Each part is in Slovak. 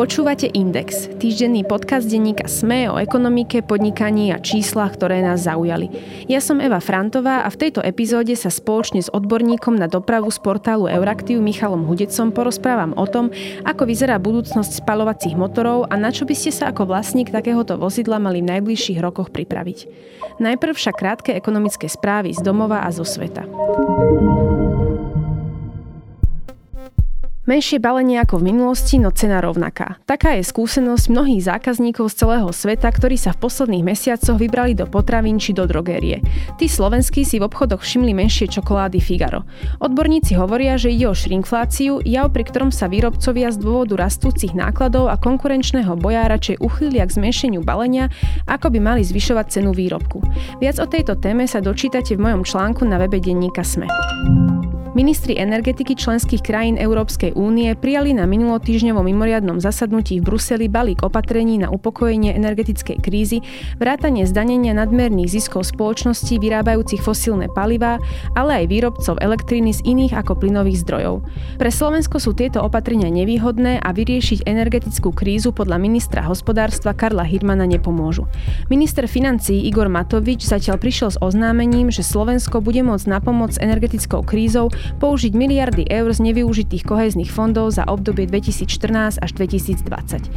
Počúvate Index, týždenný podcast denníka SME o ekonomike, podnikaní a číslach, ktoré nás zaujali. Ja som Eva Frantová a v tejto epizóde sa spoločne s odborníkom na dopravu z portálu Euraktiv Michalom Hudecom porozprávam o tom, ako vyzerá budúcnosť spalovacích motorov a na čo by ste sa ako vlastník takéhoto vozidla mali v najbližších rokoch pripraviť. Najprv však krátke ekonomické správy z domova a zo sveta. Menšie balenie ako v minulosti, no cena rovnaká. Taká je skúsenosť mnohých zákazníkov z celého sveta, ktorí sa v posledných mesiacoch vybrali do potravín či do drogérie. Tí slovenskí si v obchodoch všimli menšie čokolády Figaro. Odborníci hovoria, že ide o šrinkfláciu, jav, pri ktorom sa výrobcovia z dôvodu rastúcich nákladov a konkurenčného boja radšej uchýlia k zmenšeniu balenia, ako by mali zvyšovať cenu výrobku. Viac o tejto téme sa dočítate v mojom článku na webe denníka Sme. Ministri energetiky členských krajín Európskej únie prijali na minulotýždňovom mimoriadnom zasadnutí v Bruseli balík opatrení na upokojenie energetickej krízy, vrátanie zdanenia nadmerných ziskov spoločností vyrábajúcich fosílne palivá, ale aj výrobcov elektriny z iných ako plynových zdrojov. Pre Slovensko sú tieto opatrenia nevýhodné a vyriešiť energetickú krízu podľa ministra hospodárstva Karla Hirmana nepomôžu. Minister financí Igor Matovič zatiaľ prišiel s oznámením, že Slovensko bude môcť na pomoc s energetickou krízou použiť miliardy eur z nevyužitých kohezných fondov za obdobie 2014 až 2020.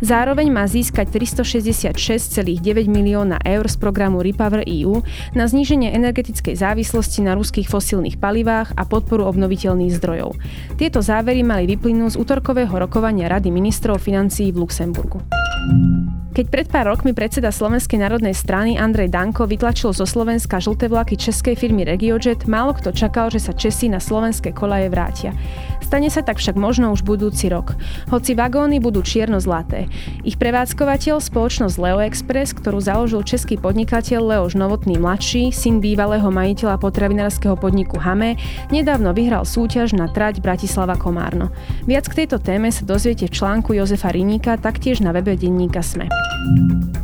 Zároveň má získať 366,9 milióna eur z programu Repower EU na zníženie energetickej závislosti na ruských fosílnych palivách a podporu obnoviteľných zdrojov. Tieto závery mali vyplynúť z útorkového rokovania Rady ministrov financií v Luxemburgu. Keď pred pár rokmi predseda Slovenskej národnej strany Andrej Danko vytlačil zo Slovenska žlté vlaky českej firmy Regiojet, málo kto čakal, že sa Česi na slovenské kolaje vrátia. Stane sa tak však možno už budúci rok. Hoci vagóny budú čierno-zlaté. Ich prevádzkovateľ, spoločnosť Leo Express, ktorú založil český podnikateľ Leoš Novotný mladší, syn bývalého majiteľa potravinárskeho podniku Hame, nedávno vyhral súťaž na trať Bratislava Komárno. Viac k tejto téme sa dozviete v článku Jozefa Riníka, taktiež na webe denníka Sme.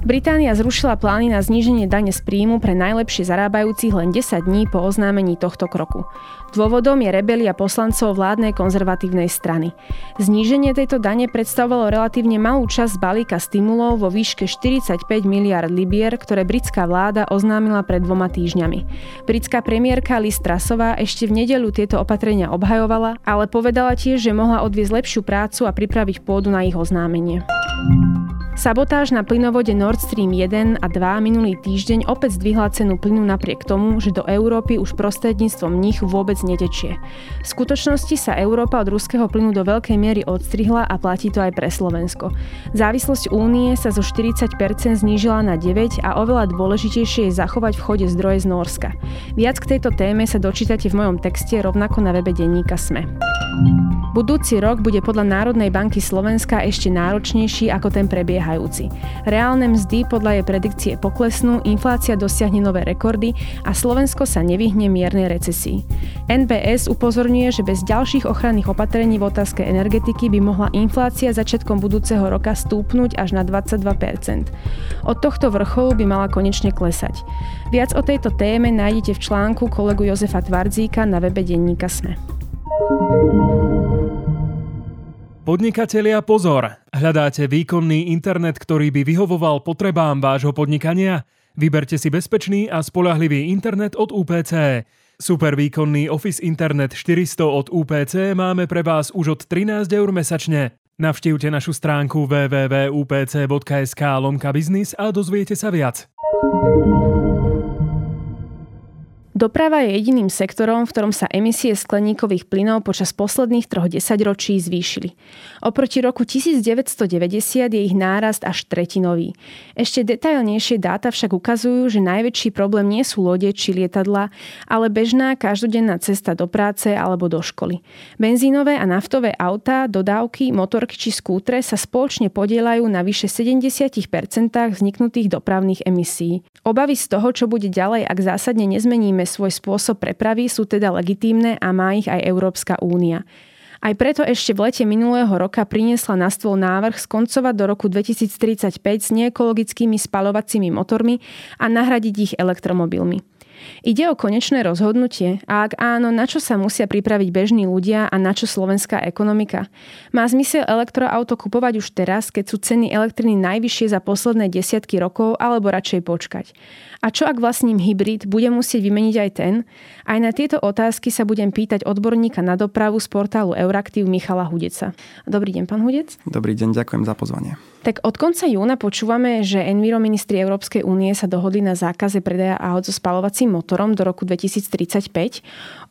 Británia zrušila plány na zníženie dane z príjmu pre najlepšie zarábajúcich len 10 dní po oznámení tohto kroku. Dôvodom je rebelia poslancov vládnej konzervatívnej strany. Zníženie tejto dane predstavovalo relatívne malú časť balíka stimulov vo výške 45 miliard libier, ktoré britská vláda oznámila pred dvoma týždňami. Britská premiérka Liz Trasová ešte v nedelu tieto opatrenia obhajovala, ale povedala tiež, že mohla odviesť lepšiu prácu a pripraviť pôdu na ich oznámenie. Sabotáž na plynovode Nord Stream 1 a 2 minulý týždeň opäť zdvihla cenu plynu napriek tomu, že do Európy už prostredníctvom nich vôbec netečie. V skutočnosti sa Európa od ruského plynu do veľkej miery odstrihla a platí to aj pre Slovensko. Závislosť únie sa zo 40% znížila na 9 a oveľa dôležitejšie je zachovať v chode zdroje z Norska. Viac k tejto téme sa dočítate v mojom texte rovnako na webe denníka Sme. Budúci rok bude podľa Národnej banky Slovenska ešte náročnejší ako ten prebiehajúci. Reálne mzdy podľa jej predikcie poklesnú, inflácia dosiahne nové rekordy a Slovensko sa nevyhne miernej recesii. NBS upozorňuje, že bez ďalších ochranných opatrení v otázke energetiky by mohla inflácia začiatkom budúceho roka stúpnuť až na 22% Od tohto vrcholu by mala konečne klesať. Viac o tejto téme nájdete v článku kolegu Jozefa Tvardzíka na webe denníka Sme. Podnikatelia pozor! Hľadáte výkonný internet, ktorý by vyhovoval potrebám vášho podnikania? Vyberte si bezpečný a spolahlivý internet od UPC. Super výkonný Office Internet 400 od UPC máme pre vás už od 13 eur mesačne. Navštívte našu stránku www.upc.sk lomka biznis a dozviete sa viac. Doprava je jediným sektorom, v ktorom sa emisie skleníkových plynov počas posledných troch desaťročí zvýšili. Oproti roku 1990 je ich nárast až tretinový. Ešte detailnejšie dáta však ukazujú, že najväčší problém nie sú lode či lietadla, ale bežná každodenná cesta do práce alebo do školy. Benzínové a naftové autá, dodávky, motorky či skútre sa spoločne podielajú na vyše 70% vzniknutých dopravných emisí. Obavy z toho, čo bude ďalej, ak zásadne nezmeníme svoj spôsob prepravy, sú teda legitímne a má ich aj Európska únia. Aj preto ešte v lete minulého roka priniesla na stôl návrh skoncovať do roku 2035 s neekologickými spalovacími motormi a nahradiť ich elektromobilmi. Ide o konečné rozhodnutie a ak áno, na čo sa musia pripraviť bežní ľudia a na čo slovenská ekonomika? Má zmysel elektroauto kupovať už teraz, keď sú ceny elektriny najvyššie za posledné desiatky rokov, alebo radšej počkať? A čo ak vlastním hybrid bude musieť vymeniť aj ten? Aj na tieto otázky sa budem pýtať odborníka na dopravu z portálu Euraktiv Michala Hudeca. Dobrý deň, pán Hudec. Dobrý deň, ďakujem za pozvanie. Tak od konca júna počúvame, že enviroministri Európskej únie sa dohodli na zákaze predaja aut so spalovacím motorom do roku 2035.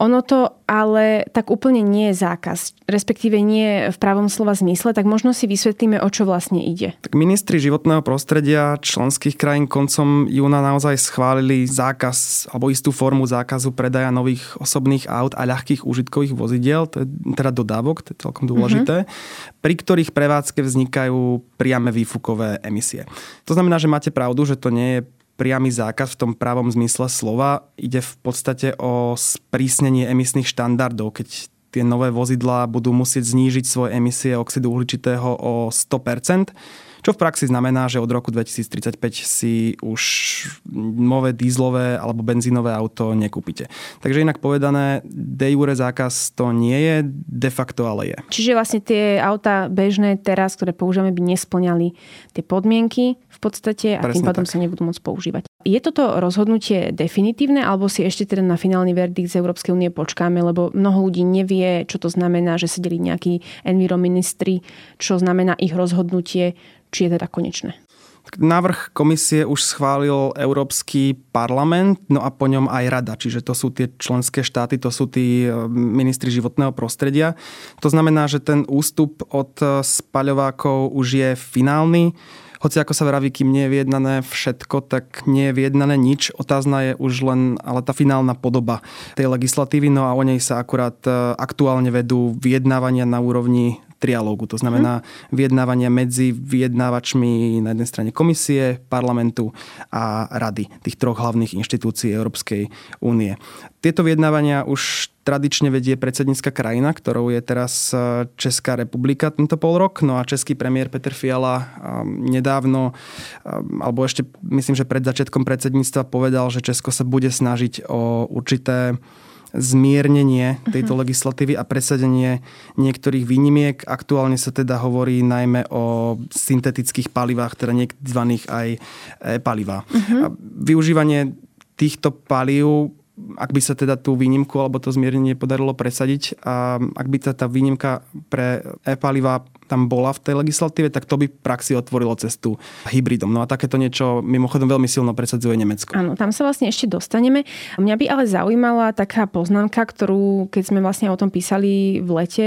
Ono to ale tak úplne nie je zákaz, respektíve nie v pravom slova zmysle, tak možno si vysvetlíme, o čo vlastne ide. Tak ministri životného prostredia členských krajín koncom júna naozaj schválili zákaz alebo istú formu zákazu predaja nových osobných aut a ľahkých užitkových vozidiel, to je teda dodávok, to je celkom dôležité, mm-hmm. pri ktorých prevádzke vznikajú priam priame výfukové emisie. To znamená, že máte pravdu, že to nie je priamy zákaz v tom pravom zmysle slova. Ide v podstate o sprísnenie emisných štandardov, keď tie nové vozidlá budú musieť znížiť svoje emisie oxidu uhličitého o 100%, čo v praxi znamená, že od roku 2035 si už nové dízlové alebo benzínové auto nekúpite. Takže inak povedané, de jure zákaz to nie je, de facto ale je. Čiže vlastne tie auta bežné teraz, ktoré používame, by nesplňali tie podmienky v podstate a Presne tým pádom tak. sa nebudú môcť používať. Je toto rozhodnutie definitívne alebo si ešte teda na finálny verdikt z Európskej únie počkáme, lebo mnoho ľudí nevie, čo to znamená, že sedeli nejakí enviroministri, čo znamená ich rozhodnutie, či je teda konečné. Návrh komisie už schválil Európsky parlament, no a po ňom aj rada, čiže to sú tie členské štáty, to sú tí e, ministri životného prostredia. To znamená, že ten ústup od e, spaľovákov už je finálny. Hoci ako sa vraví, kým nie je vyjednané všetko, tak nie je vyjednané nič. Otázna je už len ale tá finálna podoba tej legislatívy, no a o nej sa akurát e, aktuálne vedú vyjednávania na úrovni trialógu. To znamená vyjednávania medzi vyjednávačmi na jednej strane komisie, parlamentu a rady, tých troch hlavných inštitúcií Európskej únie. Tieto vyjednávania už tradične vedie predsednícka krajina, ktorou je teraz e, Česká republika tento pol rok. No a český premiér Peter Fiala e, nedávno, e, alebo ešte myslím, že pred začiatkom predsedníctva povedal, že Česko sa bude snažiť o určité zmiernenie tejto uh-huh. legislatívy a presadenie niektorých výnimiek. Aktuálne sa teda hovorí najmä o syntetických palivách, teda niektorých aj palivá. Uh-huh. Využívanie týchto palív ak by sa teda tú výnimku alebo to zmiernenie podarilo presadiť a ak by sa tá výnimka pre e-paliva tam bola v tej legislatíve, tak to by praxi otvorilo cestu hybridom. No a takéto niečo mimochodom veľmi silno presadzuje Nemecko. Áno, tam sa vlastne ešte dostaneme. Mňa by ale zaujímala taká poznámka, ktorú keď sme vlastne o tom písali v lete,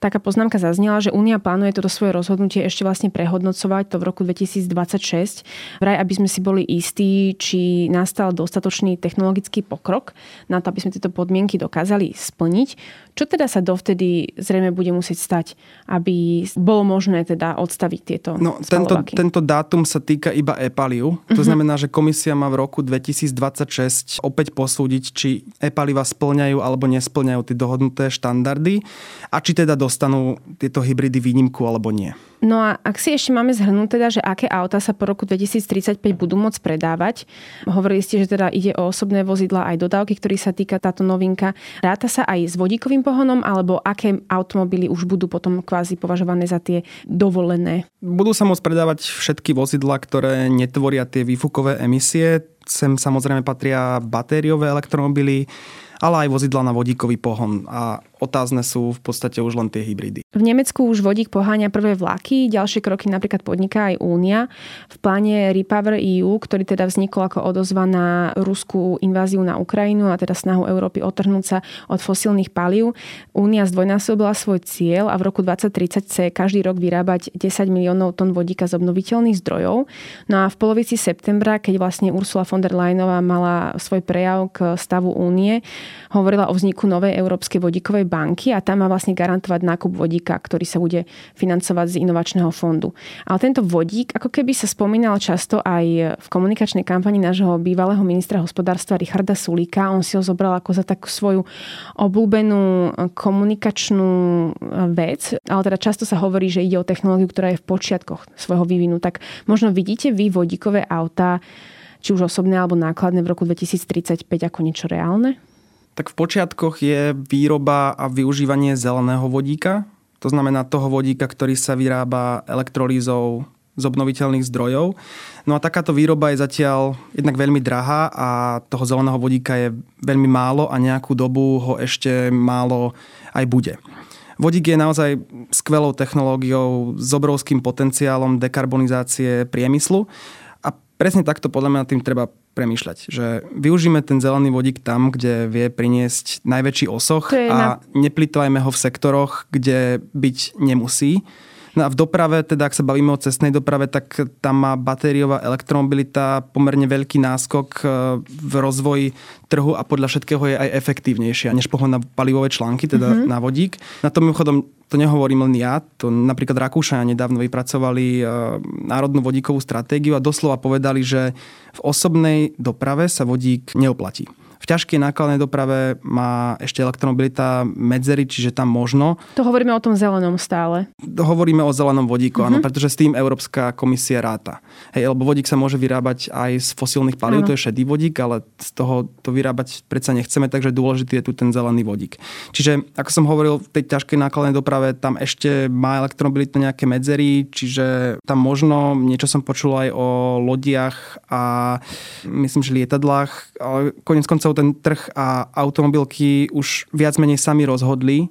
taká poznámka zaznela, že Únia plánuje toto svoje rozhodnutie ešte vlastne prehodnocovať to v roku 2026. Vraj, aby sme si boli istí, či nastal dostatočný technologický pokrok na to, aby sme tieto podmienky dokázali splniť. Čo teda sa dovtedy zrejme bude musieť stať, aby bolo možné teda odstaviť tieto No, tento, tento dátum sa týka iba e-paliu. To uh-huh. znamená, že komisia má v roku 2026 opäť posúdiť, či e-paliva splňajú alebo nesplňajú tie dohodnuté štandardy a či teda dostanú tieto hybridy výnimku alebo nie. No a ak si ešte máme zhrnúť teda, že aké auta sa po roku 2035 budú môcť predávať. Hovorili ste, že teda ide o osobné vozidla aj dodávky, ktorý sa týka táto novinka. Ráta sa aj s vodíkovým pohonom, alebo aké automobily už budú potom kvázi považované za tie dovolené? Budú sa môcť predávať všetky vozidla, ktoré netvoria tie výfukové emisie. Sem samozrejme patria batériové elektromobily, ale aj vozidla na vodíkový pohon. A otázne sú v podstate už len tie hybridy. V Nemecku už vodík poháňa prvé vlaky, ďalšie kroky napríklad podniká aj Únia. V pláne Repower EU, ktorý teda vznikol ako odozva na ruskú inváziu na Ukrajinu a teda snahu Európy otrhnúť sa od fosílnych palív, Únia zdvojnásobila svoj cieľ a v roku 2030 chce každý rok vyrábať 10 miliónov tón vodíka z obnoviteľných zdrojov. No a v polovici septembra, keď vlastne Ursula von der Leyenová mala svoj prejav k stavu Únie, hovorila o vzniku novej európskej vodíkovej banky a tam má vlastne garantovať nákup vodíka, ktorý sa bude financovať z inovačného fondu. Ale tento vodík, ako keby sa spomínal často aj v komunikačnej kampani nášho bývalého ministra hospodárstva Richarda Sulíka, on si ho zobral ako za takú svoju obľúbenú komunikačnú vec, ale teda často sa hovorí, že ide o technológiu, ktorá je v počiatkoch svojho vývinu. Tak možno vidíte vy vodíkové auta či už osobné alebo nákladné v roku 2035 ako niečo reálne? Tak v počiatkoch je výroba a využívanie zeleného vodíka, to znamená toho vodíka, ktorý sa vyrába elektrolízou z obnoviteľných zdrojov. No a takáto výroba je zatiaľ jednak veľmi drahá a toho zeleného vodíka je veľmi málo a nejakú dobu ho ešte málo aj bude. Vodík je naozaj skvelou technológiou s obrovským potenciálom dekarbonizácie priemyslu a presne takto podľa mňa tým treba premýšľať, že využíme ten zelený vodík tam, kde vie priniesť najväčší osoch a na... neplitvajme ho v sektoroch, kde byť nemusí. No a v doprave, teda ak sa bavíme o cestnej doprave, tak tam má batériová elektromobilita pomerne veľký náskok e, v rozvoji trhu a podľa všetkého je aj efektívnejšia než pohon na palivové články, teda mm-hmm. na vodík. Na tom mimochodom to nehovorím len ja, to napríklad Rakúšania nedávno vypracovali e, národnú vodíkovú stratégiu a doslova povedali, že v osobnej doprave sa vodík neoplatí. V ťažkej nákladnej doprave má ešte elektromobilita medzery, čiže tam možno. To hovoríme o tom zelenom stále. Hovoríme o zelenom vodíku, uh-huh. áno, mhm. pretože s tým Európska komisia ráta. Hej, lebo vodík sa môže vyrábať aj z fosílnych palív, to je šedý vodík, ale z toho to vyrábať predsa nechceme, takže dôležitý je tu ten zelený vodík. Čiže, ako som hovoril, v tej ťažkej nákladnej doprave tam ešte má elektromobilita nejaké medzery, čiže tam možno, niečo som počul aj o lodiach a myslím, že lietadlách, ale konec koncov ten trh a automobilky už viac menej sami rozhodli,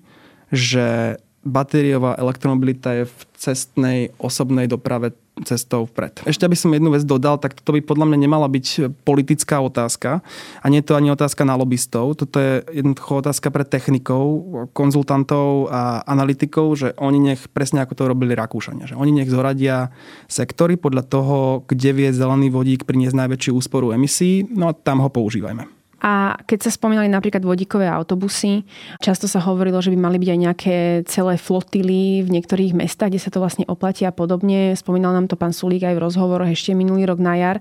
že batériová elektromobilita je v cestnej osobnej doprave cestou vpred. Ešte aby som jednu vec dodal, tak toto by podľa mňa nemala byť politická otázka a nie je to ani otázka na lobbystov. Toto je jednoducho otázka pre technikov, konzultantov a analytikov, že oni nech, presne ako to robili Rakúšania, že oni nech zoradia sektory podľa toho, kde vie zelený vodík priniesť najväčšiu úsporu emisí, no a tam ho používajme. A keď sa spomínali napríklad vodíkové autobusy, často sa hovorilo, že by mali byť aj nejaké celé flotily v niektorých mestách, kde sa to vlastne oplatí a podobne. Spomínal nám to pán Sulík aj v rozhovoroch ešte minulý rok na jar,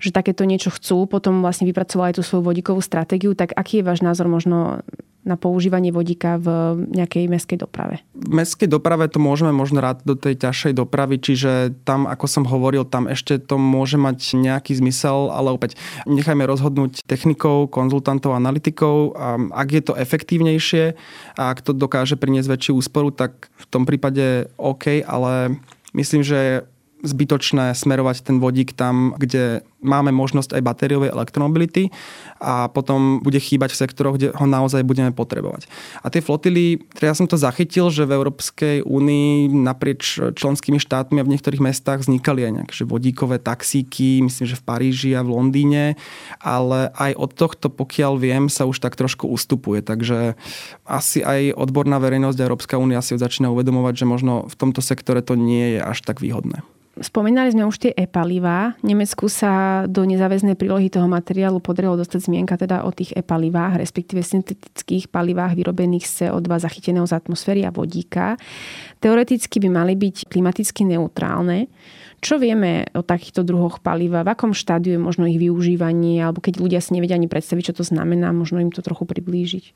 že takéto niečo chcú, potom vlastne vypracovali tú svoju vodíkovú stratégiu. Tak aký je váš názor možno na používanie vodíka v nejakej meskej doprave? V meskej doprave to môžeme možno rád do tej ťažšej dopravy, čiže tam, ako som hovoril, tam ešte to môže mať nejaký zmysel, ale opäť nechajme rozhodnúť technikov, konzultantov, analytikov. A ak je to efektívnejšie a ak to dokáže priniesť väčšiu úsporu, tak v tom prípade OK, ale myslím, že zbytočné smerovať ten vodík tam, kde máme možnosť aj batériovej elektromobility a potom bude chýbať v sektoroch, kde ho naozaj budeme potrebovať. A tie flotily, teda ja som to zachytil, že v Európskej únii naprieč členskými štátmi a v niektorých mestách vznikali aj nejaké vodíkové taxíky, myslím, že v Paríži a v Londýne, ale aj od tohto, pokiaľ viem, sa už tak trošku ustupuje. Takže asi aj odborná verejnosť Európska únia si začína uvedomovať, že možno v tomto sektore to nie je až tak výhodné. Spomínali sme už tie e-palivá. Nemecku sa do nezáväznej prílohy toho materiálu podarilo dostať zmienka teda o tých e-palivách, respektíve syntetických palivách vyrobených z CO2 zachyteného z atmosféry a vodíka. Teoreticky by mali byť klimaticky neutrálne. Čo vieme o takýchto druhoch paliva? V akom štádiu je možno ich využívanie? Alebo keď ľudia si nevedia ani predstaviť, čo to znamená, možno im to trochu priblížiť?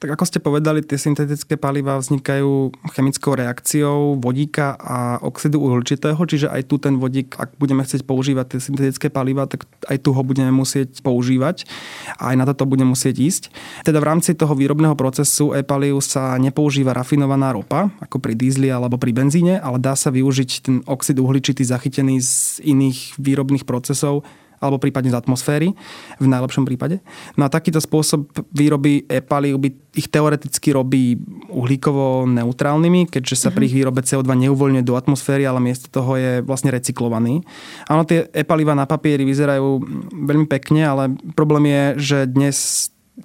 Tak ako ste povedali, tie syntetické paliva vznikajú chemickou reakciou vodíka a oxidu uhličitého, čiže aj tu ten vodík, ak budeme chcieť používať tie syntetické paliva, tak aj tu ho budeme musieť používať a aj na toto bude musieť ísť. Teda v rámci toho výrobného procesu e-palív sa nepoužíva rafinovaná ropa, ako pri dízli alebo pri benzíne, ale dá sa využiť ten oxid uhličitý zachytený z iných výrobných procesov alebo prípadne z atmosféry v najlepšom prípade. No a takýto spôsob výroby e-palív by ich teoreticky robí uhlíkovo neutrálnymi, keďže sa pri ich výrobe CO2 neuvoľňuje do atmosféry, ale miesto toho je vlastne recyklovaný. Áno, tie e-paliva na papieri vyzerajú veľmi pekne, ale problém je, že dnes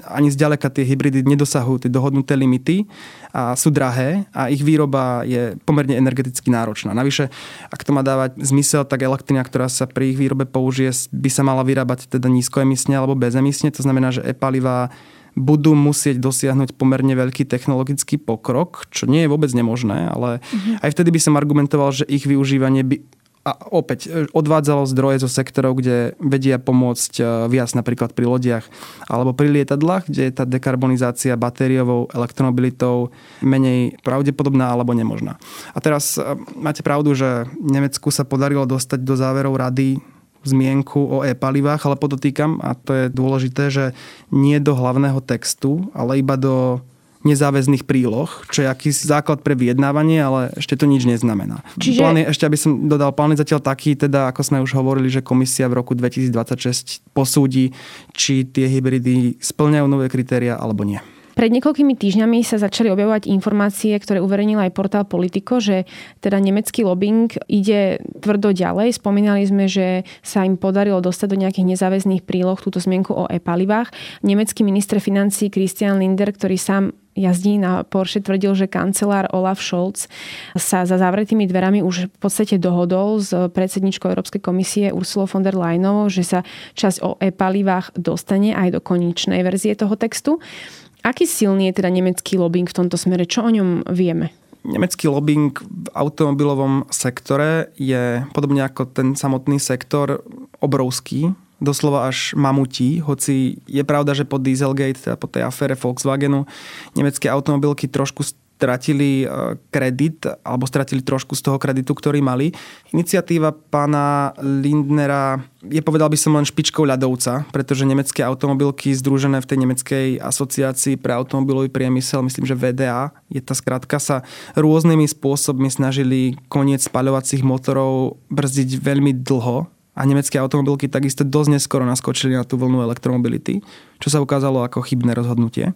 ani zďaleka tie hybridy nedosahujú tie dohodnuté limity a sú drahé a ich výroba je pomerne energeticky náročná. Navyše, ak to má dávať zmysel, tak elektrina, ktorá sa pri ich výrobe použije, by sa mala vyrábať teda nízkoemisne alebo bezemisne. To znamená, že e-paliva budú musieť dosiahnuť pomerne veľký technologický pokrok, čo nie je vôbec nemožné, ale mm-hmm. aj vtedy by som argumentoval, že ich využívanie by a opäť e, odvádzalo zdroje zo sektorov, kde vedia pomôcť e, viac napríklad pri lodiach alebo pri lietadlách, kde je tá dekarbonizácia batériovou elektromobilitou menej pravdepodobná alebo nemožná. A teraz e, máte pravdu, že Nemecku sa podarilo dostať do záverov rady zmienku o e-palivách, ale podotýkam, a to je dôležité, že nie do hlavného textu, ale iba do nezáväzných príloh, čo je akýsi základ pre vyjednávanie, ale ešte to nič neznamená. Čiže... Plán je, ešte aby som dodal, plán je zatiaľ taký, teda ako sme už hovorili, že komisia v roku 2026 posúdi, či tie hybridy splňajú nové kritéria alebo nie. Pred niekoľkými týždňami sa začali objavovať informácie, ktoré uverejnil aj portál Politico, že teda nemecký lobbying ide tvrdo ďalej. Spomínali sme, že sa im podarilo dostať do nejakých nezáväzných príloh túto zmienku o e-palivách. Nemecký minister financí Christian Linder, ktorý sám jazdí na Porsche, tvrdil, že kancelár Olaf Scholz sa za zavretými dverami už v podstate dohodol s predsedničkou Európskej komisie Ursula von der Leyenovou, že sa časť o e-palivách dostane aj do koničnej verzie toho textu. Aký silný je teda nemecký lobbying v tomto smere? Čo o ňom vieme? Nemecký lobbying v automobilovom sektore je podobne ako ten samotný sektor obrovský, doslova až mamutí, hoci je pravda, že po Dieselgate, teda po tej afére Volkswagenu, nemecké automobilky trošku stratili e, kredit, alebo stratili trošku z toho kreditu, ktorý mali. Iniciatíva pána Lindnera je, povedal by som, len špičkou ľadovca, pretože nemecké automobilky združené v tej nemeckej asociácii pre automobilový priemysel, myslím, že VDA, je tá skratka, sa rôznymi spôsobmi snažili koniec spaľovacích motorov brzdiť veľmi dlho a nemecké automobilky takisto dosť neskoro naskočili na tú vlnu elektromobility, čo sa ukázalo ako chybné rozhodnutie.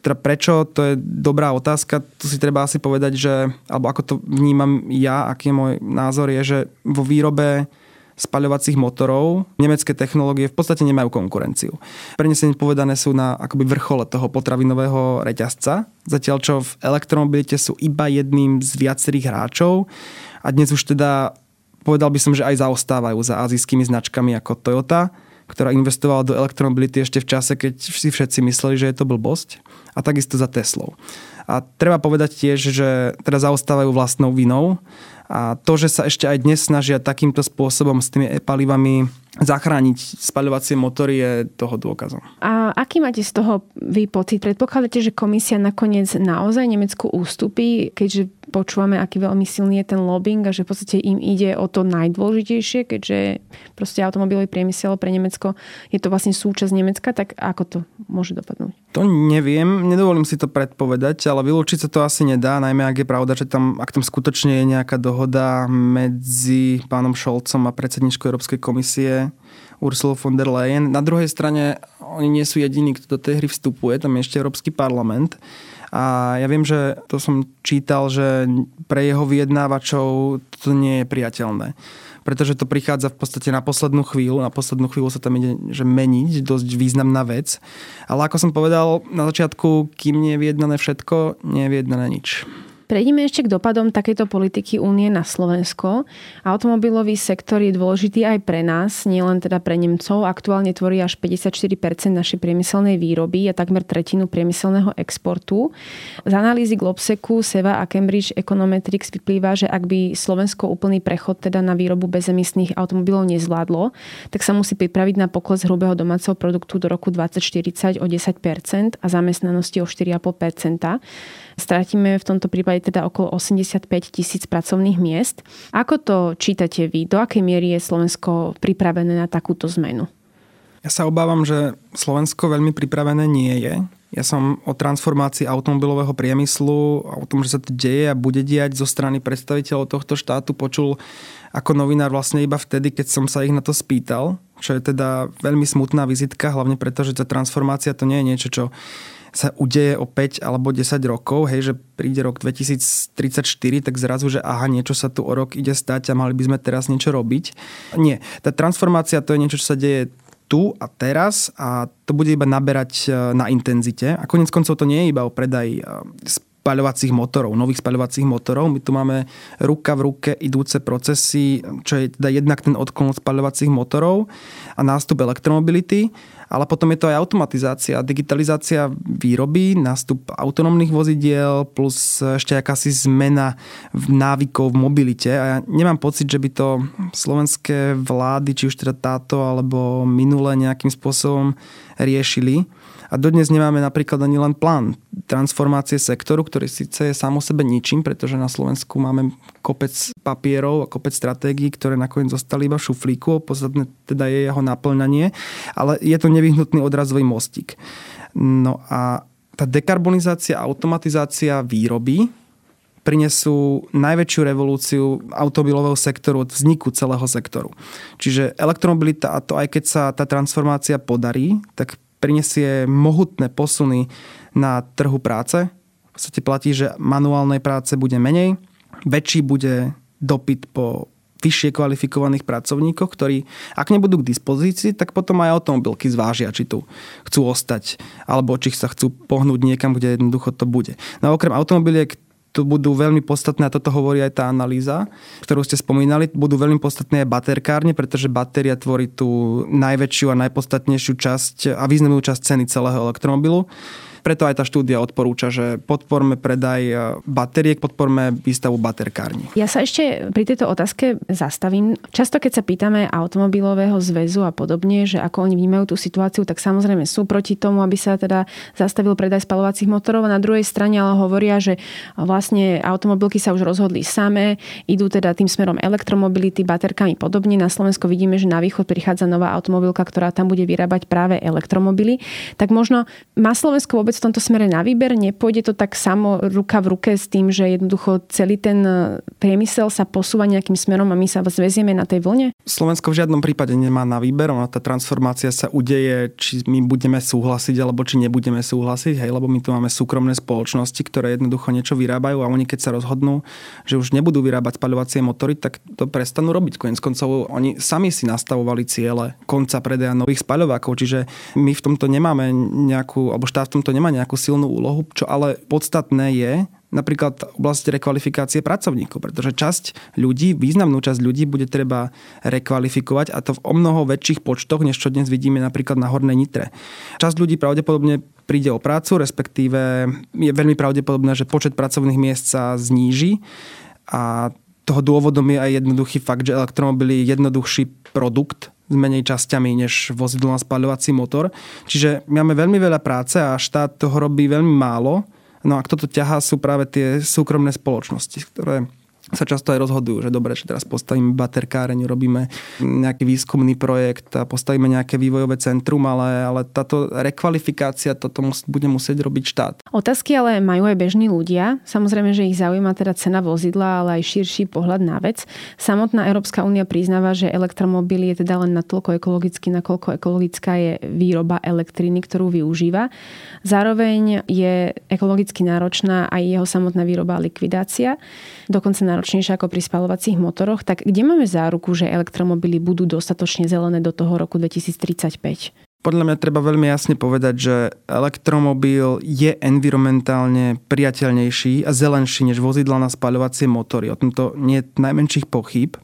Teda prečo, to je dobrá otázka, tu si treba asi povedať, že, alebo ako to vnímam ja, aký je môj názor, je, že vo výrobe spaľovacích motorov nemecké technológie v podstate nemajú konkurenciu. Prenesenie povedané sú na akoby vrchole toho potravinového reťazca, zatiaľ čo v elektromobilite sú iba jedným z viacerých hráčov a dnes už teda povedal by som, že aj zaostávajú za azijskými značkami ako Toyota, ktorá investovala do elektromobility ešte v čase, keď si všetci mysleli, že je to blbosť. A takisto za Teslou. A treba povedať tiež, že teda zaostávajú vlastnou vinou. A to, že sa ešte aj dnes snažia takýmto spôsobom s tými e-palivami zachrániť spaľovacie motory je toho dôkazom. A aký máte z toho vy pocit? Predpokladáte, že komisia nakoniec naozaj Nemecku ústupí, keďže počúvame, aký veľmi silný je ten lobbying a že v podstate im ide o to najdôležitejšie, keďže proste automobilový priemysel pre Nemecko je to vlastne súčasť Nemecka, tak ako to môže dopadnúť? To neviem, nedovolím si to predpovedať, ale vylúčiť sa to asi nedá, najmä ak je pravda, že tam, ak tam skutočne je nejaká dohoda medzi pánom Šolcom a predsedničkou Európskej komisie Ursula von der Leyen. Na druhej strane oni nie sú jediní, kto do tej hry vstupuje, tam je ešte Európsky parlament. A ja viem, že to som čítal, že pre jeho vyjednávačov to nie je priateľné. Pretože to prichádza v podstate na poslednú chvíľu. Na poslednú chvíľu sa tam ide že meniť, dosť významná vec. Ale ako som povedal na začiatku, kým nie je vyjednané všetko, nie je vyjednané nič. Prejdime ešte k dopadom takejto politiky únie na Slovensko. Automobilový sektor je dôležitý aj pre nás, nielen teda pre Nemcov. Aktuálne tvorí až 54% našej priemyselnej výroby a takmer tretinu priemyselného exportu. Z analýzy Globseku, Seva a Cambridge Econometrics vyplýva, že ak by Slovensko úplný prechod teda na výrobu bezemisných automobilov nezvládlo, tak sa musí pripraviť na pokles hrubého domáceho produktu do roku 2040 o 10% a zamestnanosti o 4,5%. Stratíme v tomto prípade teda okolo 85 tisíc pracovných miest. Ako to čítate vy? Do akej miery je Slovensko pripravené na takúto zmenu? Ja sa obávam, že Slovensko veľmi pripravené nie je. Ja som o transformácii automobilového priemyslu a o tom, že sa to deje a bude diať zo strany predstaviteľov tohto štátu počul ako novinár vlastne iba vtedy, keď som sa ich na to spýtal, čo je teda veľmi smutná vizitka, hlavne preto, že tá transformácia to nie je niečo, čo sa udeje o 5 alebo 10 rokov, hej, že príde rok 2034, tak zrazu, že aha, niečo sa tu o rok ide stať a mali by sme teraz niečo robiť. Nie, tá transformácia to je niečo, čo sa deje tu a teraz a to bude iba naberať e, na intenzite. A konec koncov to nie je iba o predaj e, spaľovacích motorov, nových spaľovacích motorov. My tu máme ruka v ruke idúce procesy, čo je teda jednak ten odklon od spaľovacích motorov a nástup elektromobility ale potom je to aj automatizácia, digitalizácia výroby, nástup autonómnych vozidiel plus ešte akási zmena v návykov v mobilite. A ja nemám pocit, že by to slovenské vlády, či už teda táto alebo minulé nejakým spôsobom riešili. A dodnes nemáme napríklad ani len plán transformácie sektoru, ktorý síce je sám o sebe ničím, pretože na Slovensku máme kopec papierov a kopec stratégií, ktoré nakoniec zostali iba v šuflíku, podstatné teda je jeho naplňanie, ale je to nevyhnutný odrazový mostík. No a tá dekarbonizácia, automatizácia výroby prinesú najväčšiu revolúciu automobilového sektoru od vzniku celého sektoru. Čiže elektromobilita, a to aj keď sa tá transformácia podarí, tak prinesie mohutné posuny na trhu práce. V podstate platí, že manuálnej práce bude menej, väčší bude dopyt po vyššie kvalifikovaných pracovníkoch, ktorí, ak nebudú k dispozícii, tak potom aj automobilky zvážia, či tu chcú ostať, alebo či sa chcú pohnúť niekam, kde jednoducho to bude. No a okrem automobiliek tu budú veľmi podstatné, a toto hovorí aj tá analýza, ktorú ste spomínali, budú veľmi podstatné aj baterkárne, pretože batéria tvorí tú najväčšiu a najpodstatnejšiu časť a významnú časť ceny celého elektromobilu. Preto aj tá štúdia odporúča, že podporme predaj e, batériek, podporme výstavu baterkárni. Ja sa ešte pri tejto otázke zastavím. Často, keď sa pýtame automobilového zväzu a podobne, že ako oni vnímajú tú situáciu, tak samozrejme sú proti tomu, aby sa teda zastavil predaj spalovacích motorov. A na druhej strane ale hovoria, že vlastne automobilky sa už rozhodli samé, idú teda tým smerom elektromobility, baterkami podobne. Na Slovensku vidíme, že na východ prichádza nová automobilka, ktorá tam bude vyrábať práve elektromobily. Tak možno má Slovensko vôbec v tomto smere na výber? Nepôjde to tak samo ruka v ruke s tým, že jednoducho celý ten e, priemysel sa posúva nejakým smerom a my sa zväzieme na tej vlne? Slovensko v žiadnom prípade nemá na výber, ona tá transformácia sa udeje, či my budeme súhlasiť alebo či nebudeme súhlasiť, hej, lebo my tu máme súkromné spoločnosti, ktoré jednoducho niečo vyrábajú a oni keď sa rozhodnú, že už nebudú vyrábať spaľovacie motory, tak to prestanú robiť. Koniec koncov oni sami si nastavovali ciele konca predaja nových spaľovákov, čiže my v tomto nemáme nejakú, alebo štát v tomto nemá nemá nejakú silnú úlohu, čo ale podstatné je, napríklad oblasti rekvalifikácie pracovníkov, pretože časť ľudí, významnú časť ľudí bude treba rekvalifikovať a to v o mnoho väčších počtoch, než čo dnes vidíme napríklad na Hornej Nitre. Časť ľudí pravdepodobne príde o prácu, respektíve je veľmi pravdepodobné, že počet pracovných miest sa zníži a toho dôvodom je aj jednoduchý fakt, že elektromobily je jednoduchší produkt s menej časťami než vozidlo na spaľovací motor. Čiže máme veľmi veľa práce a štát toho robí veľmi málo. No a kto to ťahá sú práve tie súkromné spoločnosti, ktoré sa často aj rozhodujú, že dobre, že teraz postavíme baterkáreň, robíme nejaký výskumný projekt a postavíme nejaké vývojové centrum, ale, ale táto rekvalifikácia toto mus, bude musieť robiť štát. Otázky ale majú aj bežní ľudia. Samozrejme, že ich zaujíma teda cena vozidla, ale aj širší pohľad na vec. Samotná Európska únia priznáva, že elektromobil je teda len natoľko ekologický, nakoľko ekologická je výroba elektriny, ktorú využíva. Zároveň je ekologicky náročná aj jeho samotná výroba a likvidácia. Dokonca náročnejšie ako pri spalovacích motoroch, tak kde máme záruku, že elektromobily budú dostatočne zelené do toho roku 2035? Podľa mňa treba veľmi jasne povedať, že elektromobil je environmentálne priateľnejší a zelenší než vozidla na spaľovacie motory. O tomto nie je najmenších pochyb.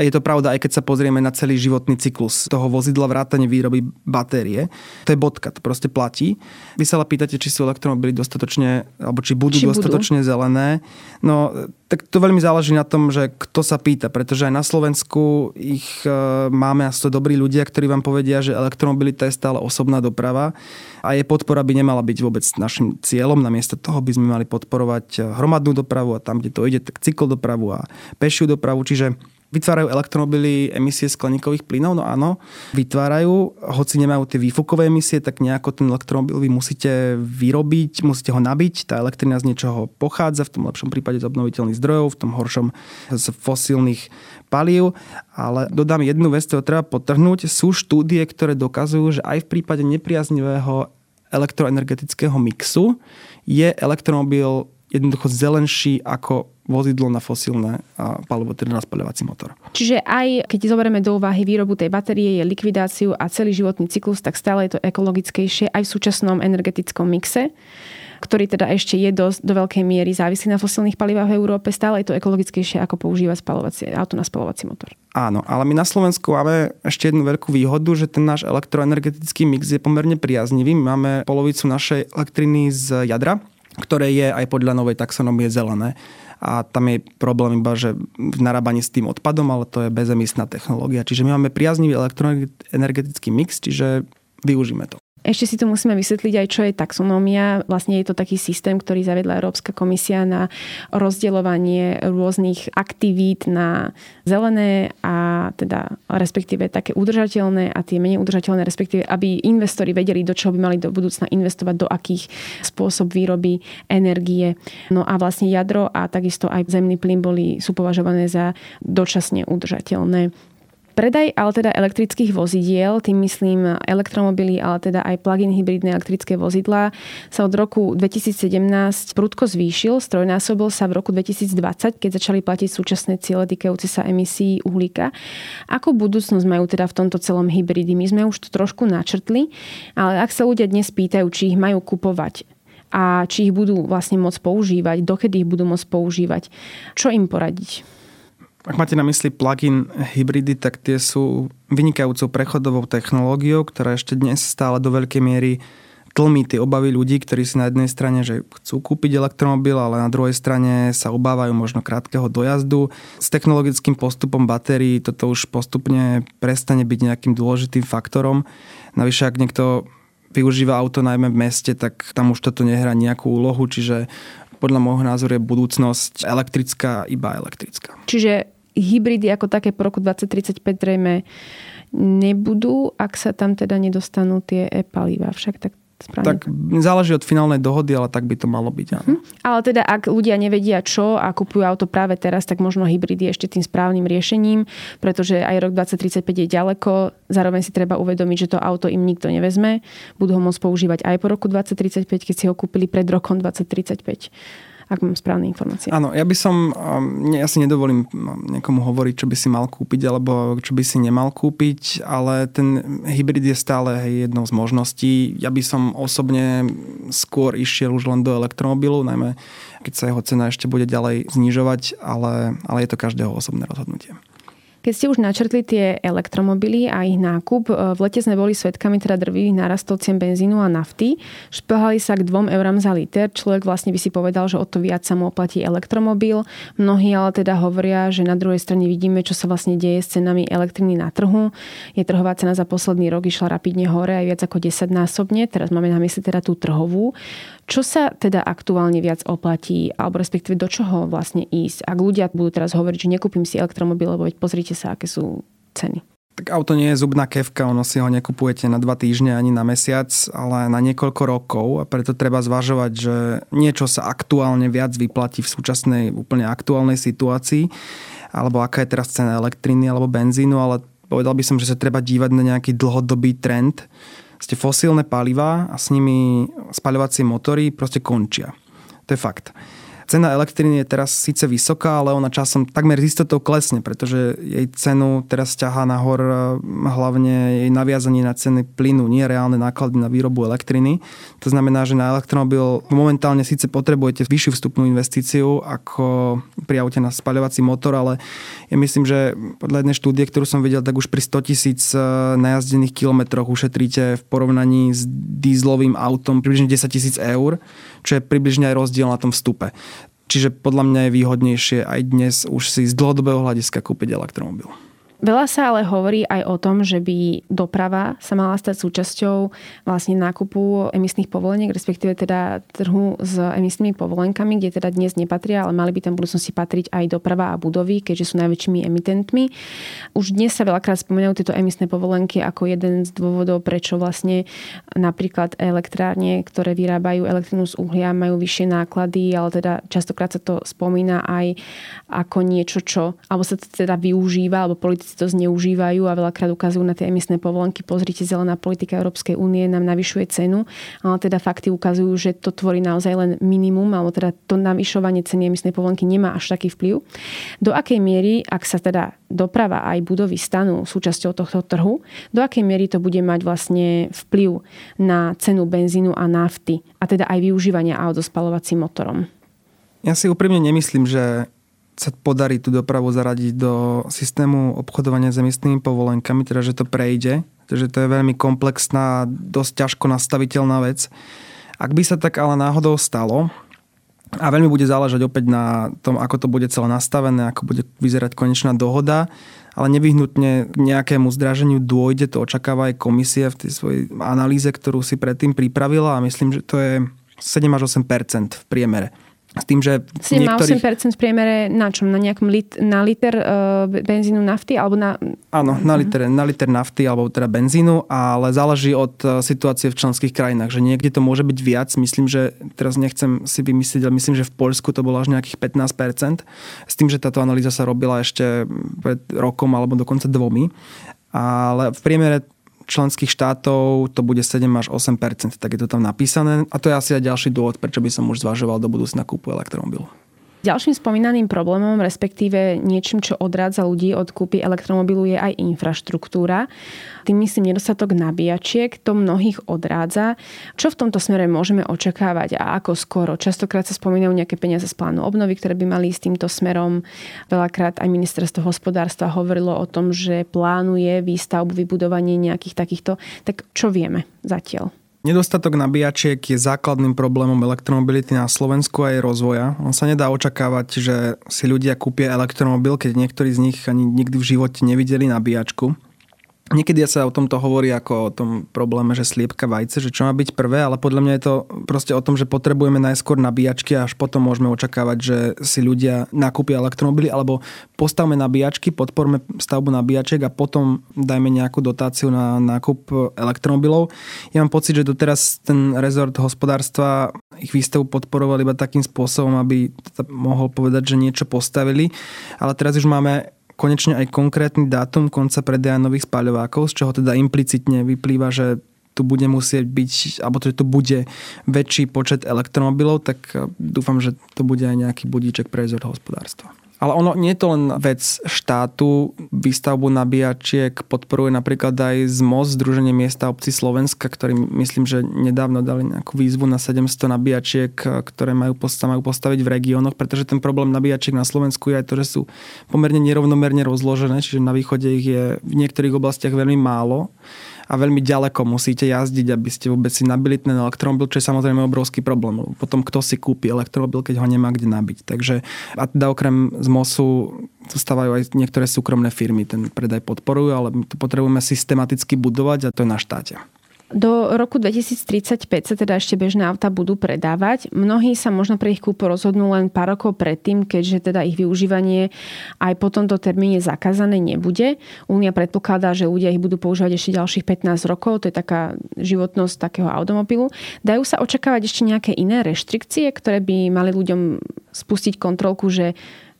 Je to pravda, aj keď sa pozrieme na celý životný cyklus toho vozidla vrátane výroby batérie. To je bodka, to proste platí. Vy sa ale pýtate, či sú elektromobily dostatočne, alebo či budú či dostatočne budú? zelené. No, tak to veľmi záleží na tom, že kto sa pýta, pretože aj na Slovensku ich e, máme a sú to dobrí ľudia, ktorí vám povedia, že elektromobilita je stále osobná doprava a jej podpora by nemala byť vôbec našim cieľom. Namiesto toho by sme mali podporovať hromadnú dopravu a tam, kde to ide, tak cyklodopravu a pešiu dopravu. Čiže Vytvárajú elektromobily emisie skleníkových plynov? No áno, vytvárajú. Hoci nemajú tie výfukové emisie, tak nejako ten elektromobil vy musíte vyrobiť, musíte ho nabiť. Tá elektrina z niečoho pochádza, v tom lepšom prípade z obnoviteľných zdrojov, v tom horšom z fosílnych palív. Ale dodám jednu vec, ktorú treba potrhnúť. Sú štúdie, ktoré dokazujú, že aj v prípade nepriaznivého elektroenergetického mixu je elektromobil jednoducho zelenší ako vozidlo na fosílne palivo, teda na spaľovací motor. Čiže aj keď zoberieme do úvahy výrobu tej batérie, je likvidáciu a celý životný cyklus, tak stále je to ekologickejšie aj v súčasnom energetickom mixe ktorý teda ešte je dosť, do veľkej miery závislý na fosílnych palivách v Európe, stále je to ekologickejšie ako používať spalovacie, auto na spalovací motor. Áno, ale my na Slovensku máme ešte jednu veľkú výhodu, že ten náš elektroenergetický mix je pomerne priaznivý. My máme polovicu našej elektriny z jadra, ktoré je aj podľa novej taxonomie zelené a tam je problém iba, že v narábaní s tým odpadom, ale to je bezemisná technológia. Čiže my máme priaznivý elektroenergetický mix, čiže využíme to. Ešte si tu musíme vysvetliť aj, čo je taxonómia. Vlastne je to taký systém, ktorý zavedla Európska komisia na rozdeľovanie rôznych aktivít na zelené a teda respektíve také udržateľné a tie menej udržateľné, respektíve aby investori vedeli, do čoho by mali do budúcna investovať, do akých spôsob výroby energie. No a vlastne jadro a takisto aj zemný plyn boli, sú považované za dočasne udržateľné. Predaj ale teda elektrických vozidiel, tým myslím elektromobily, ale teda aj plug-in hybridné elektrické vozidlá, sa od roku 2017 prudko zvýšil, strojnásobil sa v roku 2020, keď začali platiť súčasné ciele týkajúce sa emisí uhlíka. Ako budúcnosť majú teda v tomto celom hybridy? My sme už to trošku načrtli, ale ak sa ľudia dnes pýtajú, či ich majú kupovať a či ich budú vlastne môcť používať, dokedy ich budú môcť používať, čo im poradiť? Ak máte na mysli plug-in hybridy, tak tie sú vynikajúcou prechodovou technológiou, ktorá ešte dnes stále do veľkej miery tlmí tie obavy ľudí, ktorí si na jednej strane, že chcú kúpiť elektromobil, ale na druhej strane sa obávajú možno krátkeho dojazdu. S technologickým postupom batérií toto už postupne prestane byť nejakým dôležitým faktorom. Navyše, ak niekto využíva auto najmä v meste, tak tam už toto nehrá nejakú úlohu, čiže podľa môjho názoru je budúcnosť elektrická, iba elektrická. Čiže hybridy ako také po roku 2035 zrejme nebudú, ak sa tam teda nedostanú tie e-paliva. Však tak Správne. Tak záleží od finálnej dohody, ale tak by to malo byť. Áno. Hm. Ale teda ak ľudia nevedia čo a kupujú auto práve teraz, tak možno hybrid je ešte tým správnym riešením, pretože aj rok 2035 je ďaleko. Zároveň si treba uvedomiť, že to auto im nikto nevezme. Budú ho môcť používať aj po roku 2035, keď si ho kúpili pred rokom 2035 ak mám správne informácie. Áno, ja by som, um, ja si nedovolím um, niekomu hovoriť, čo by si mal kúpiť alebo čo by si nemal kúpiť, ale ten hybrid je stále jednou z možností. Ja by som osobne skôr išiel už len do elektromobilu, najmä keď sa jeho cena ešte bude ďalej znižovať, ale, ale je to každého osobné rozhodnutie. Keď ste už načrtli tie elektromobily a ich nákup, e, v lete sme boli svetkami teda drvivých narastov cien benzínu a nafty. Šplhali sa k 2 eurám za liter. Človek vlastne by si povedal, že o to viac sa mu oplatí elektromobil. Mnohí ale teda hovoria, že na druhej strane vidíme, čo sa vlastne deje s cenami elektriny na trhu. Je trhová cena za posledný rok išla rapidne hore aj viac ako 10 násobne. Teraz máme na mysli teda tú trhovú. Čo sa teda aktuálne viac oplatí, alebo respektíve do čoho vlastne ísť? Ak ľudia budú teraz hovoriť, že nekúpim si elektromobil, lebo pozrite sa, aké sú ceny. Tak auto nie je zubná kevka, ono si ho nekupujete na dva týždne ani na mesiac, ale na niekoľko rokov a preto treba zvažovať, že niečo sa aktuálne viac vyplatí v súčasnej úplne aktuálnej situácii, alebo aká je teraz cena elektriny alebo benzínu, ale povedal by som, že sa treba dívať na nejaký dlhodobý trend, ste fosílne paliva a s nimi spaľovacie motory proste končia. To je fakt. Cena elektriny je teraz síce vysoká, ale ona časom takmer z istotou klesne, pretože jej cenu teraz ťahá nahor e, hlavne jej naviazanie na ceny plynu, nie reálne náklady na výrobu elektriny. To znamená, že na elektromobil momentálne síce potrebujete vyššiu vstupnú investíciu ako pri aute na spaľovací motor, ale ja myslím, že podľa jednej štúdie, ktorú som videl, tak už pri 100 tisíc e, najazdených kilometroch ušetríte v porovnaní s dízlovým autom približne 10 tisíc eur, čo je približne aj rozdiel na tom vstupe. Čiže podľa mňa je výhodnejšie aj dnes už si z dlhodobého hľadiska kúpiť elektromobil. Veľa sa ale hovorí aj o tom, že by doprava sa mala stať súčasťou vlastne nákupu emisných povoleniek, respektíve teda trhu s emisnými povolenkami, kde teda dnes nepatria, ale mali by tam v budúcnosti patriť aj doprava a budovy, keďže sú najväčšími emitentmi. Už dnes sa veľakrát spomínajú tieto emisné povolenky ako jeden z dôvodov, prečo vlastne napríklad elektrárne, ktoré vyrábajú elektrinu z uhlia, majú vyššie náklady, ale teda častokrát sa to spomína aj ako niečo, čo, alebo sa to teda využíva, alebo politici si to zneužívajú a veľakrát ukazujú na tie emisné povolenky. Pozrite, zelená politika Európskej únie nám navyšuje cenu, ale teda fakty ukazujú, že to tvorí naozaj len minimum, alebo teda to navyšovanie ceny emisnej povolenky nemá až taký vplyv. Do akej miery, ak sa teda doprava aj budovy stanú súčasťou tohto trhu, do akej miery to bude mať vlastne vplyv na cenu benzínu a nafty a teda aj využívania aut so spalovacím motorom? Ja si úprimne nemyslím, že sa podarí tú dopravu zaradiť do systému obchodovania s emisnými povolenkami, teda že to prejde, že to je veľmi komplexná, dosť ťažko nastaviteľná vec. Ak by sa tak ale náhodou stalo, a veľmi bude záležať opäť na tom, ako to bude celé nastavené, ako bude vyzerať konečná dohoda, ale nevyhnutne k nejakému zdraženiu dôjde, to očakáva aj komisia v tej svojej analýze, ktorú si predtým pripravila a myslím, že to je 7 až 8 v priemere. S tým, že 7 niektorých... 8% v priemere na čom? Na nejakom lit, na liter uh, benzínu nafty? Alebo na... Áno, na liter, na liter nafty alebo teda benzínu, ale záleží od uh, situácie v členských krajinách, že niekde to môže byť viac. Myslím, že teraz nechcem si vymyslieť, ale myslím, že v Poľsku to bolo až nejakých 15%. S tým, že táto analýza sa robila ešte pred rokom alebo dokonca dvomi. Ale v priemere členských štátov to bude 7 až 8 tak je to tam napísané. A to je asi aj ďalší dôvod, prečo by som už zvažoval do budúcna kúpu elektromobilu. Ďalším spomínaným problémom, respektíve niečím, čo odrádza ľudí od kúpy elektromobilu, je aj infraštruktúra. Tým myslím nedostatok nabíjačiek, to mnohých odrádza. Čo v tomto smere môžeme očakávať a ako skoro? Častokrát sa spomínajú nejaké peniaze z plánu obnovy, ktoré by mali ísť týmto smerom. Veľakrát aj ministerstvo hospodárstva hovorilo o tom, že plánuje výstavbu, vybudovanie nejakých takýchto. Tak čo vieme zatiaľ? Nedostatok nabíjačiek je základným problémom elektromobility na Slovensku a jej rozvoja. On sa nedá očakávať, že si ľudia kúpia elektromobil, keď niektorí z nich ani nikdy v živote nevideli nabíjačku. Niekedy sa o tomto hovorí ako o tom probléme, že sliepka vajce, že čo má byť prvé, ale podľa mňa je to proste o tom, že potrebujeme najskôr nabíjačky a až potom môžeme očakávať, že si ľudia nakúpia elektromobily alebo postavme nabíjačky, podporme stavbu nabíjačiek a potom dajme nejakú dotáciu na nákup elektromobilov. Ja mám pocit, že doteraz ten rezort hospodárstva ich výstavu podporoval iba takým spôsobom, aby mohol povedať, že niečo postavili, ale teraz už máme konečne aj konkrétny dátum konca predaja nových spaľovákov, z čoho teda implicitne vyplýva, že tu bude musieť byť, alebo že tu bude väčší počet elektromobilov, tak eh, dúfam, že to bude aj nejaký budíček pre rezort hospodárstva. Ale ono nie je to len vec štátu. Výstavbu nabíjačiek podporuje napríklad aj ZMOS, Združenie miesta obci Slovenska, ktorý myslím, že nedávno dali nejakú výzvu na 700 nabíjačiek, ktoré majú, majú postaviť v regiónoch, pretože ten problém nabíjačiek na Slovensku je aj to, že sú pomerne nerovnomerne rozložené, čiže na východe ich je v niektorých oblastiach veľmi málo a veľmi ďaleko musíte jazdiť, aby ste vôbec si nabili ten elektromobil, čo je samozrejme obrovský problém. Potom kto si kúpi elektromobil, keď ho nemá kde nabiť. Takže a teda okrem z MOSu stávajú aj niektoré súkromné firmy, ten predaj podporujú, ale my to potrebujeme systematicky budovať a to je na štáte. Do roku 2035 sa teda ešte bežné auta budú predávať. Mnohí sa možno pre ich kúpu rozhodnú len pár rokov predtým, keďže teda ich využívanie aj po tomto termíne zakázané nebude. Únia predpokladá, že ľudia ich budú používať ešte ďalších 15 rokov, to je taká životnosť takého automobilu. Dajú sa očakávať ešte nejaké iné reštrikcie, ktoré by mali ľuďom spustiť kontrolku, že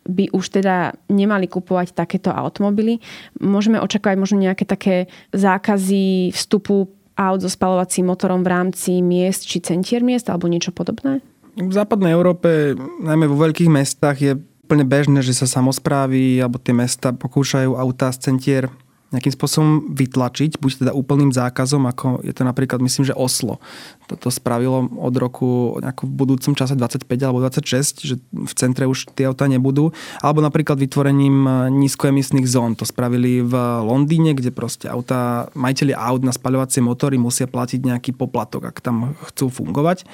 by už teda nemali kupovať takéto automobily. Môžeme očakávať možno nejaké také zákazy vstupu aut so spalovacím motorom v rámci miest či centier miest alebo niečo podobné? V západnej Európe, najmä vo veľkých mestách, je úplne bežné, že sa samozprávy alebo tie mesta pokúšajú autá z centier nejakým spôsobom vytlačiť, buď teda úplným zákazom, ako je to napríklad, myslím, že Oslo. Toto spravilo od roku v budúcom čase 25 alebo 26, že v centre už tie autá nebudú. Alebo napríklad vytvorením nízkoemisných zón. To spravili v Londýne, kde proste autá, majiteľi aut na spaľovacie motory musia platiť nejaký poplatok, ak tam chcú fungovať.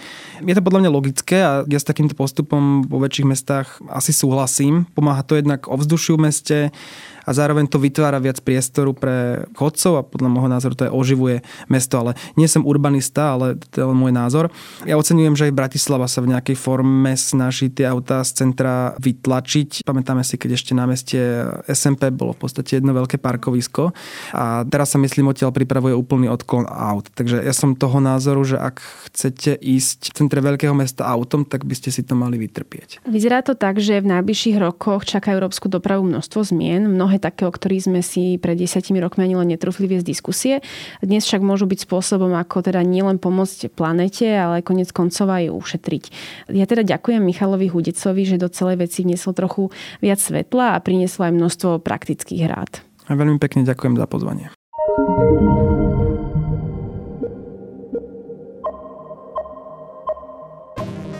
Je to podľa mňa logické a ja s takýmto postupom vo väčších mestách asi súhlasím. Pomáha to jednak ovzdušiu v meste, a zároveň to vytvára viac priestoru pre chodcov a podľa môjho názoru to aj oživuje mesto, ale nie som urbanista, ale to je môj názor. Ja oceňujem, že aj Bratislava sa v nejakej forme snaží tie autá z centra vytlačiť. Pamätáme si, keď ešte na meste SMP bolo v podstate jedno veľké parkovisko a teraz sa myslím odtiaľ pripravuje úplný odklon aut. Takže ja som toho názoru, že ak chcete ísť v centre veľkého mesta autom, tak by ste si to mali vytrpieť. Vyzerá to tak, že v najbližších rokoch čaká európsku dopravu množstvo zmien. Mnohé také, o ktorých sme si pred desiatimi rokmi ani len netrúfli viesť diskusie. Dnes však môžu byť spôsobom, ako teda nielen pomôcť planete, ale konec koncov aj ušetriť. Ja teda ďakujem Michalovi Hudecovi, že do celej veci vniesol trochu viac svetla a priniesol aj množstvo praktických rád. A veľmi pekne ďakujem za pozvanie.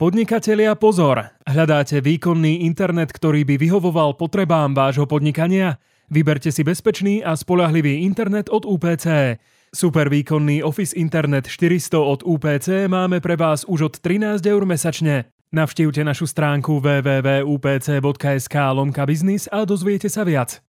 Podnikatelia pozor! Hľadáte výkonný internet, ktorý by vyhovoval potrebám vášho podnikania? Vyberte si bezpečný a spolahlivý internet od UPC. Super výkonný Office Internet 400 od UPC máme pre vás už od 13 eur mesačne. Navštívte našu stránku www.upc.sk lomka biznis a dozviete sa viac.